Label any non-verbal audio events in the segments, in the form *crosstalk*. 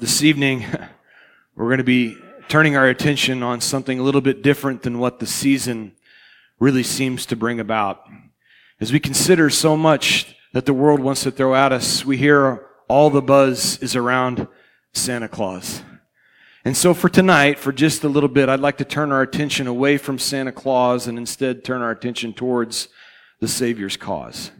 This evening, *laughs* we're going to be turning our attention on something a little bit different than what the season really seems to bring about. As we consider so much that the world wants to throw at us, we hear all the buzz is around Santa Claus. And so for tonight, for just a little bit, I'd like to turn our attention away from Santa Claus and instead turn our attention towards the Savior's cause.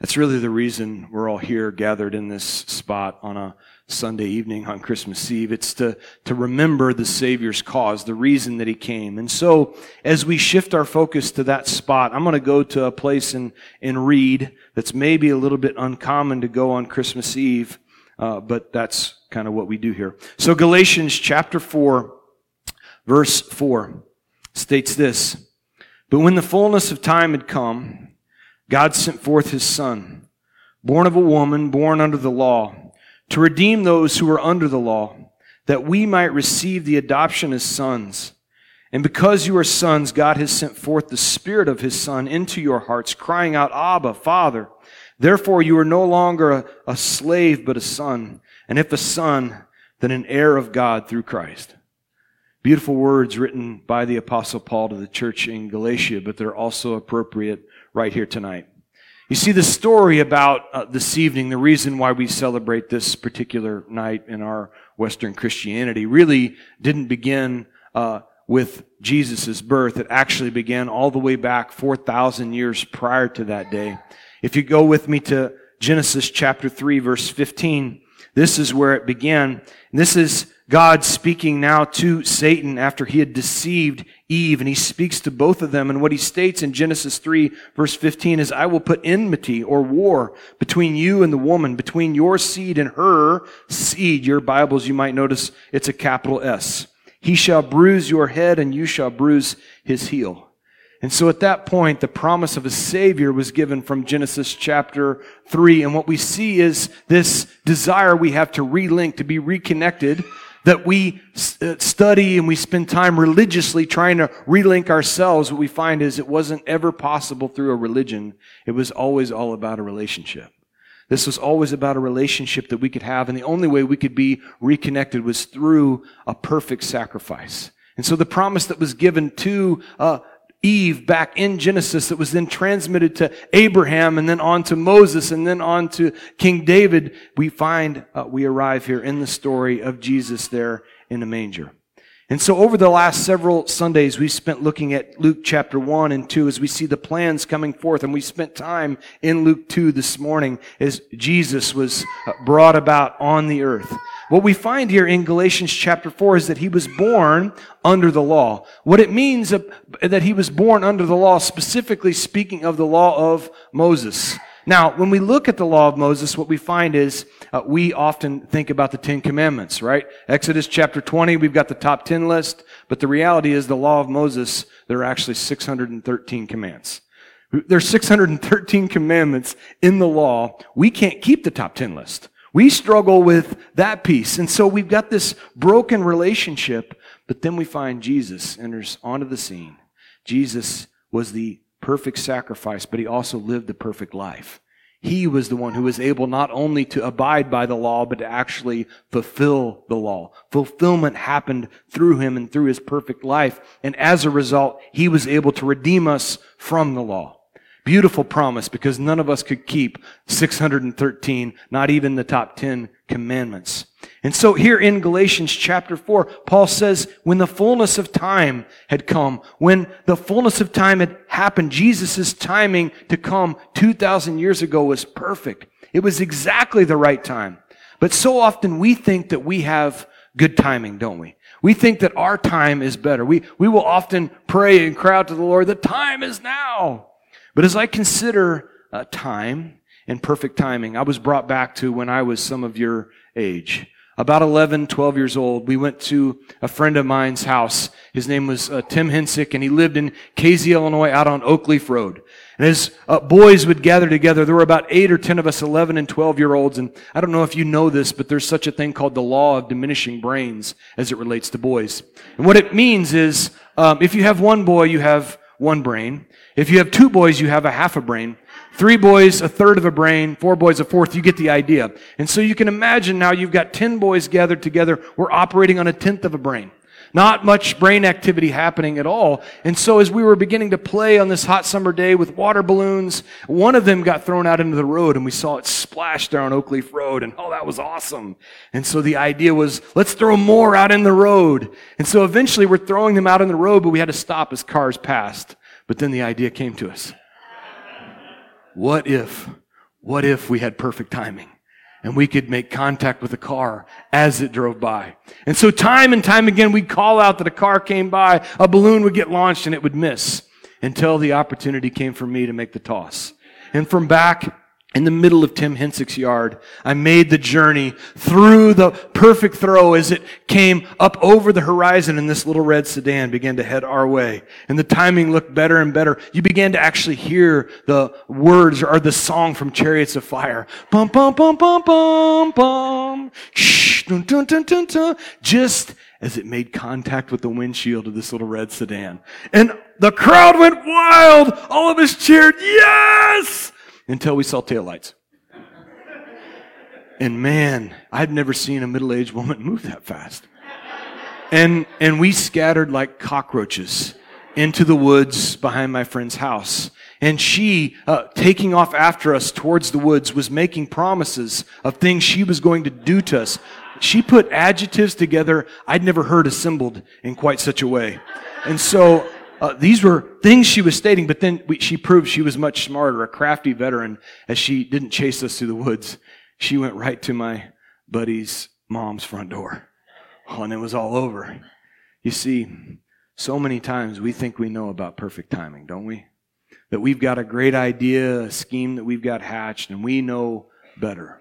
That's really the reason we're all here gathered in this spot on a Sunday evening on Christmas Eve. It's to, to remember the Savior's cause, the reason that He came. And so, as we shift our focus to that spot, I'm going to go to a place and, and read that's maybe a little bit uncommon to go on Christmas Eve, uh, but that's kind of what we do here. So, Galatians chapter 4, verse 4 states this But when the fullness of time had come, God sent forth His Son, born of a woman, born under the law to redeem those who are under the law, that we might receive the adoption as sons. And because you are sons, God has sent forth the Spirit of His Son into your hearts, crying out, Abba, Father. Therefore, you are no longer a, a slave, but a son. And if a son, then an heir of God through Christ. Beautiful words written by the Apostle Paul to the church in Galatia, but they're also appropriate right here tonight. You see, the story about uh, this evening, the reason why we celebrate this particular night in our Western Christianity, really didn't begin uh, with Jesus' birth. It actually began all the way back 4,000 years prior to that day. If you go with me to Genesis chapter 3, verse 15, this is where it began. This is God speaking now to Satan after he had deceived Eve, and he speaks to both of them. And what he states in Genesis 3, verse 15 is, I will put enmity or war between you and the woman, between your seed and her seed. Your Bibles, you might notice it's a capital S. He shall bruise your head, and you shall bruise his heel. And so at that point, the promise of a Savior was given from Genesis chapter 3. And what we see is this desire we have to relink, to be reconnected that we uh, study and we spend time religiously trying to relink ourselves, what we find is it wasn't ever possible through a religion. It was always all about a relationship. This was always about a relationship that we could have, and the only way we could be reconnected was through a perfect sacrifice. And so the promise that was given to uh, Eve back in Genesis that was then transmitted to Abraham and then on to Moses and then on to King David, we find uh, we arrive here in the story of Jesus there in the manger. And so over the last several Sundays, we've spent looking at Luke chapter 1 and 2 as we see the plans coming forth. And we spent time in Luke 2 this morning as Jesus was uh, brought about on the earth. What we find here in Galatians chapter 4 is that he was born under the law. What it means that he was born under the law, specifically speaking of the law of Moses. Now, when we look at the law of Moses, what we find is uh, we often think about the Ten Commandments, right? Exodus chapter 20, we've got the top 10 list, but the reality is the law of Moses, there are actually 613 commands. There's 613 commandments in the law. We can't keep the top 10 list. We struggle with that piece. And so we've got this broken relationship, but then we find Jesus enters onto the scene. Jesus was the perfect sacrifice, but he also lived the perfect life. He was the one who was able not only to abide by the law, but to actually fulfill the law. Fulfillment happened through him and through his perfect life. And as a result, he was able to redeem us from the law. Beautiful promise because none of us could keep 613, not even the top 10 commandments. And so here in Galatians chapter 4, Paul says, when the fullness of time had come, when the fullness of time had happened, Jesus' timing to come 2,000 years ago was perfect. It was exactly the right time. But so often we think that we have good timing, don't we? We think that our time is better. We, we will often pray and cry out to the Lord, the time is now. But as I consider uh, time and perfect timing, I was brought back to when I was some of your age. About 11, 12 years old, we went to a friend of mine's house. His name was uh, Tim Hensick, and he lived in Casey, Illinois, out on Oakleaf Road. And as uh, boys would gather together, there were about eight or ten of us, 11 and 12 year olds. And I don't know if you know this, but there's such a thing called the law of diminishing brains as it relates to boys. And what it means is, um, if you have one boy, you have one brain. If you have two boys, you have a half a brain. Three boys, a third of a brain. Four boys, a fourth. You get the idea. And so you can imagine now you've got 10 boys gathered together. We're operating on a tenth of a brain. Not much brain activity happening at all. And so as we were beginning to play on this hot summer day with water balloons, one of them got thrown out into the road and we saw it splash down Oakleaf Road and oh, that was awesome. And so the idea was, let's throw more out in the road. And so eventually we're throwing them out in the road, but we had to stop as cars passed. But then the idea came to us. What if, what if we had perfect timing? And we could make contact with the car as it drove by. And so time and time again, we'd call out that a car came by, a balloon would get launched and it would miss until the opportunity came for me to make the toss. And from back in the middle of Tim Hensick's yard. I made the journey through the perfect throw as it came up over the horizon and this little red sedan began to head our way. And the timing looked better and better. You began to actually hear the words or the song from Chariots of Fire. Bum, bum, bum, bum, bum, bum. Shh, dun, dun, dun, dun, dun. Just as it made contact with the windshield of this little red sedan. And the crowd went wild. All of us cheered, yes! Until we saw taillights. And man, I'd never seen a middle aged woman *laughs* move that fast. And, and we scattered like cockroaches into the woods behind my friend's house. And she, uh, taking off after us towards the woods, was making promises of things she was going to do to us. She put adjectives together I'd never heard assembled in quite such a way. And so uh, these were things she was stating, but then we, she proved she was much smarter, a crafty veteran, as she didn't chase us through the woods. She went right to my buddy's mom's front door. Oh, and it was all over. You see, so many times we think we know about perfect timing, don't we? That we've got a great idea, a scheme that we've got hatched, and we know better.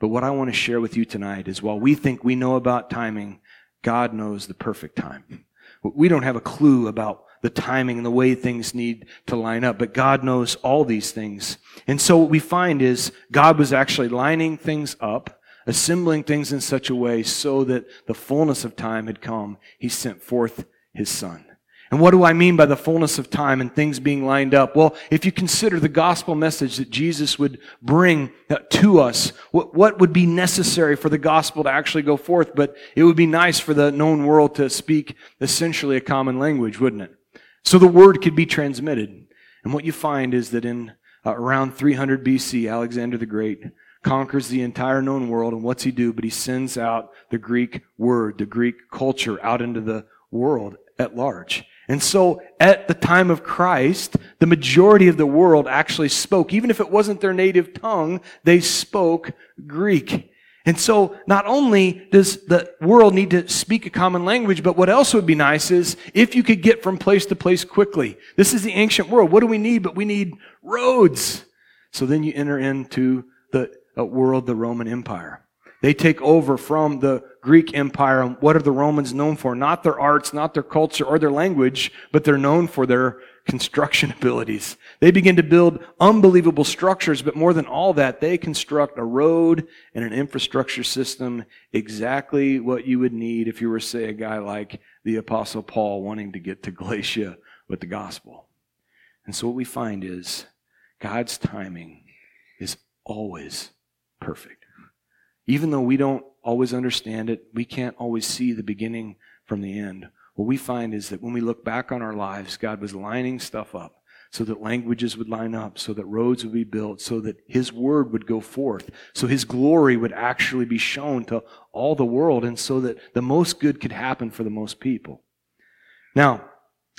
But what I want to share with you tonight is while we think we know about timing, God knows the perfect time. We don't have a clue about the timing and the way things need to line up. But God knows all these things. And so what we find is God was actually lining things up, assembling things in such a way so that the fullness of time had come. He sent forth his son. And what do I mean by the fullness of time and things being lined up? Well, if you consider the gospel message that Jesus would bring uh, to us, what, what would be necessary for the gospel to actually go forth? But it would be nice for the known world to speak essentially a common language, wouldn't it? So the word could be transmitted. And what you find is that in uh, around 300 BC, Alexander the Great conquers the entire known world. And what's he do? But he sends out the Greek word, the Greek culture out into the world at large. And so at the time of Christ, the majority of the world actually spoke, even if it wasn't their native tongue, they spoke Greek. And so not only does the world need to speak a common language, but what else would be nice is if you could get from place to place quickly. This is the ancient world. What do we need? But we need roads. So then you enter into the world, the Roman Empire. They take over from the Greek Empire. what are the Romans known for? Not their arts, not their culture or their language, but they're known for their construction abilities. They begin to build unbelievable structures, but more than all that, they construct a road and an infrastructure system exactly what you would need if you were, say, a guy like the Apostle Paul wanting to get to Galatia with the gospel. And so what we find is God's timing is always perfect. Even though we don't always understand it, we can't always see the beginning from the end what we find is that when we look back on our lives, God was lining stuff up so that languages would line up, so that roads would be built, so that His word would go forth, so His glory would actually be shown to all the world, and so that the most good could happen for the most people. Now,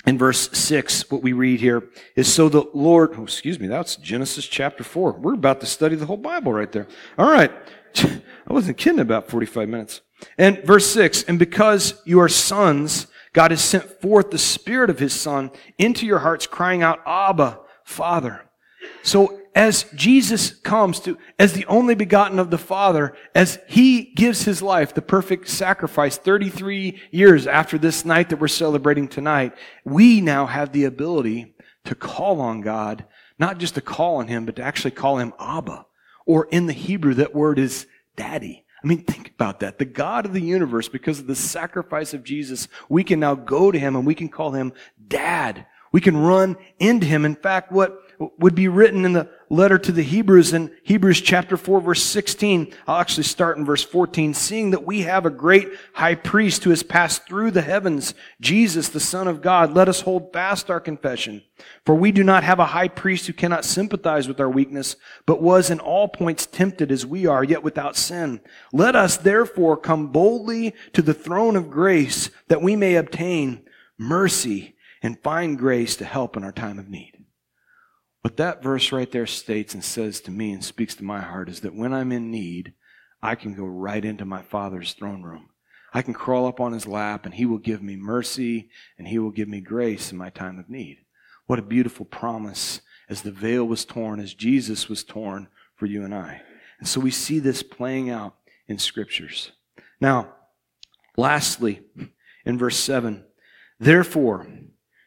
in verse 6, what we read here is so the Lord, oh, excuse me, that's Genesis chapter 4. We're about to study the whole Bible right there. All right. *laughs* I wasn't kidding about 45 minutes. And verse 6, and because you are sons, God has sent forth the Spirit of His Son into your hearts, crying out, Abba, Father. So as Jesus comes to, as the only begotten of the Father, as He gives His life, the perfect sacrifice, 33 years after this night that we're celebrating tonight, we now have the ability to call on God, not just to call on Him, but to actually call Him Abba. Or in the Hebrew, that word is daddy. I mean, think about that. The God of the universe, because of the sacrifice of Jesus, we can now go to him and we can call him dad. We can run into him. In fact, what would be written in the letter to the Hebrews in Hebrews chapter 4 verse 16. I'll actually start in verse 14. Seeing that we have a great high priest who has passed through the heavens, Jesus, the Son of God, let us hold fast our confession. For we do not have a high priest who cannot sympathize with our weakness, but was in all points tempted as we are, yet without sin. Let us therefore come boldly to the throne of grace that we may obtain mercy and find grace to help in our time of need. What that verse right there states and says to me and speaks to my heart is that when I'm in need, I can go right into my Father's throne room. I can crawl up on his lap and he will give me mercy and he will give me grace in my time of need. What a beautiful promise as the veil was torn, as Jesus was torn for you and I. And so we see this playing out in scriptures. Now, lastly, in verse 7, therefore,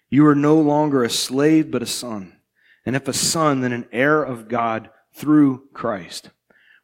you are no longer a slave, but a son and if a son, then an heir of God through Christ.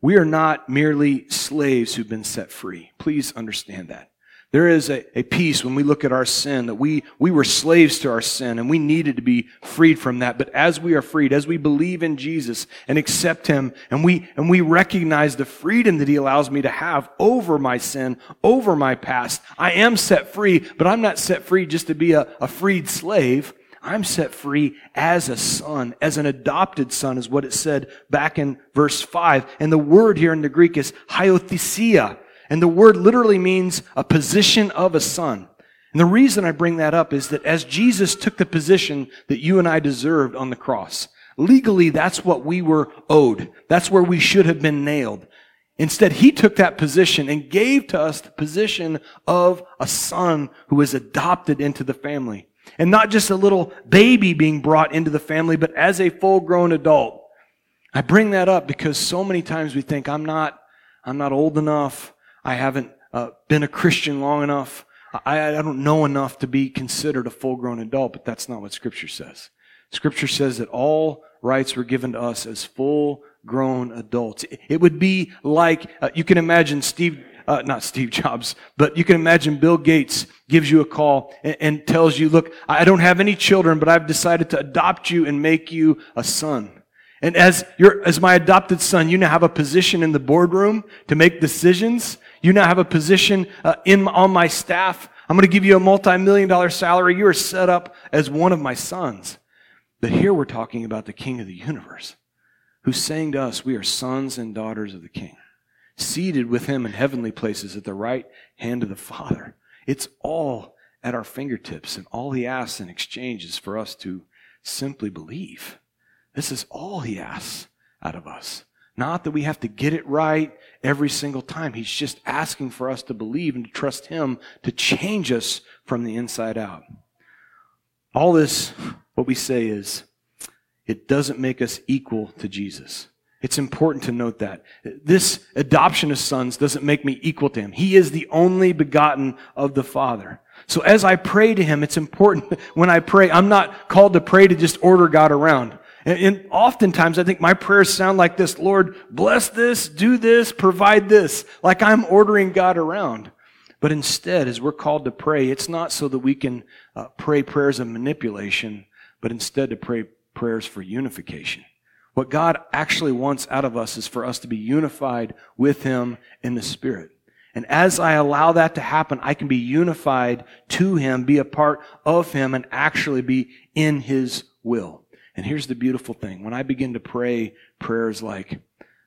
We are not merely slaves who've been set free. Please understand that. There is a, a peace when we look at our sin that we, we were slaves to our sin and we needed to be freed from that. But as we are freed, as we believe in Jesus and accept Him and we, and we recognize the freedom that He allows me to have over my sin, over my past, I am set free, but I'm not set free just to be a, a freed slave. I'm set free as a son, as an adopted son, is what it said back in verse 5. And the word here in the Greek is huiothesia. And the word literally means a position of a son. And the reason I bring that up is that as Jesus took the position that you and I deserved on the cross, legally that's what we were owed. That's where we should have been nailed. Instead, he took that position and gave to us the position of a son who is adopted into the family. And not just a little baby being brought into the family, but as a full grown adult. I bring that up because so many times we think, I'm not, I'm not old enough. I haven't uh, been a Christian long enough. I, I don't know enough to be considered a full grown adult, but that's not what Scripture says. Scripture says that all rights were given to us as full grown adults. It would be like, uh, you can imagine Steve uh, not Steve Jobs, but you can imagine Bill Gates gives you a call and, and tells you, look, I don't have any children, but I've decided to adopt you and make you a son. And as your, as my adopted son, you now have a position in the boardroom to make decisions. You now have a position uh, in, on my staff. I'm going to give you a multi-million dollar salary. You are set up as one of my sons. But here we're talking about the king of the universe who's saying to us, we are sons and daughters of the king seated with him in heavenly places at the right hand of the Father. It's all at our fingertips, and all he asks in exchange is for us to simply believe. This is all he asks out of us. Not that we have to get it right every single time. He's just asking for us to believe and to trust him to change us from the inside out. All this, what we say is, it doesn't make us equal to Jesus. It's important to note that. This adoption of sons doesn't make me equal to him. He is the only begotten of the Father. So as I pray to him, it's important *laughs* when I pray, I'm not called to pray to just order God around. And, and oftentimes I think my prayers sound like this, Lord, bless this, do this, provide this, like I'm ordering God around. But instead, as we're called to pray, it's not so that we can uh, pray prayers of manipulation, but instead to pray prayers for unification. What God actually wants out of us is for us to be unified with Him in the Spirit. And as I allow that to happen, I can be unified to Him, be a part of Him, and actually be in His will. And here's the beautiful thing. When I begin to pray prayers like,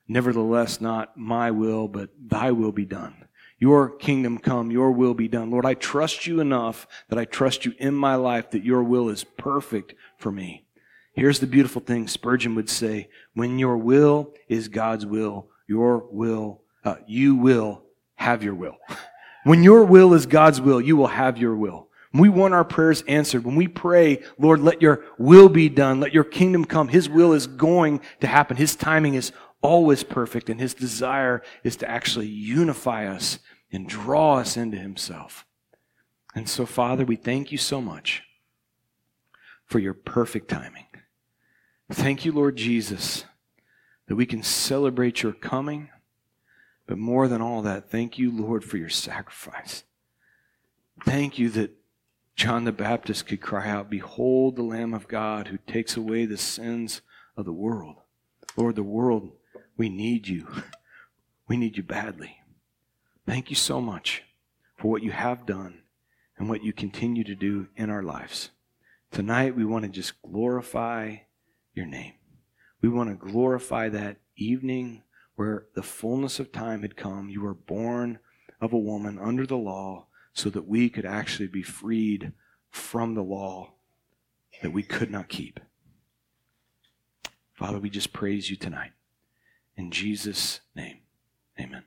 nevertheless, not my will, but thy will be done. Your kingdom come, your will be done. Lord, I trust you enough that I trust you in my life that your will is perfect for me. Here's the beautiful thing Spurgeon would say when your will is God's will, your will, uh, you will have your will. *laughs* when your will is God's will, you will have your will. When we want our prayers answered, when we pray, Lord, let your will be done, let your kingdom come, His will is going to happen. His timing is always perfect, and His desire is to actually unify us and draw us into Himself. And so, Father, we thank you so much for your perfect timing. Thank you, Lord Jesus, that we can celebrate your coming. But more than all that, thank you, Lord, for your sacrifice. Thank you that John the Baptist could cry out, Behold the Lamb of God who takes away the sins of the world. Lord, the world, we need you. We need you badly. Thank you so much for what you have done and what you continue to do in our lives. Tonight, we want to just glorify your name. We want to glorify that evening where the fullness of time had come. You were born of a woman under the law so that we could actually be freed from the law that we could not keep. Father, we just praise you tonight. In Jesus' name, amen.